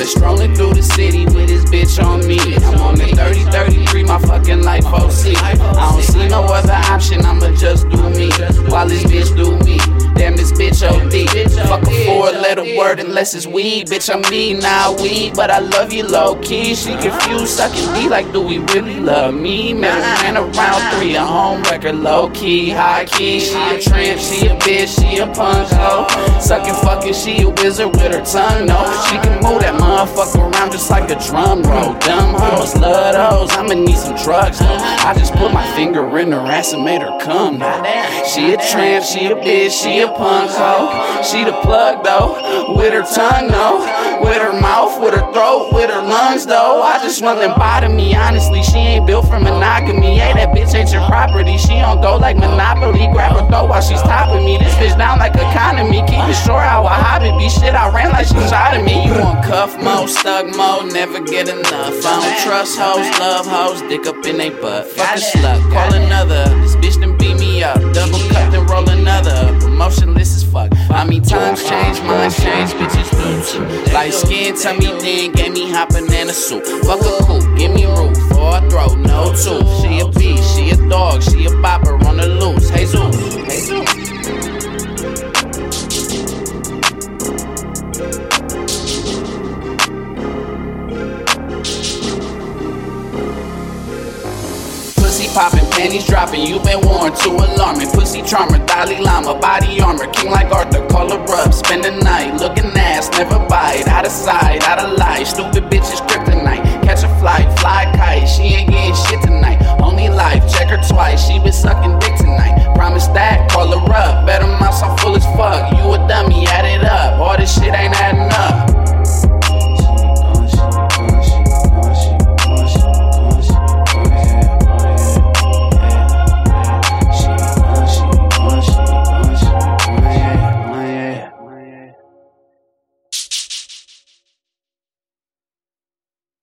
Been strolling through the city with this bitch on me. I'm on the 30 33, my fucking life OC. I don't see no other Fuck a four letter word unless it's weed. Bitch, I'm me, now nah, weed. But I love you low key. She confused, sucking D like, do we really love me? Ran around three, a home record, low key, high key. She a tramp, she a bitch, she a punch, ho. Sucking, fucking, she a wizard with her tongue, no. She can move that motherfucker around just like a drum roll. Dumb hoes, love those, I'ma need some drugs. I just put my finger in her ass and made her come, now. She a tramp, she a bitch, she a punk hoe. She the plug though, with her tongue though, with her mouth, with her throat, with her lungs though. I just want them bottom me, honestly. She ain't built for monogamy. Hey, that bitch ain't your property. She don't go like Monopoly. Grab her throat while she's topping me. This bitch down like economy. Keep it short, how a hobby be shit. I ran like she shot at me. You want cuff mode, stuck mode, never get enough. I don't trust hoes, love hoes, dick up in they butt. Fuck a slut, call another. This bitch done beat me up. Double cut, then roll another. Promotionless as fuck. I mean, times change, minds change, bitches do too. Like skin, tell me then, gave me hot banana soup. Fuck a coupe, give me roof, or a throat, no tooth. She a beast, she a dog, she a bopper on the loose. Popping, panties dropping. You been worn too alarming. Pussy charmer, Dalai Lama, body armor, king like Arthur. Call her up, spend the night, looking ass, never bite. Out of sight, out of light. Stupid bitches kryptonite. Catch a flight, fly kite.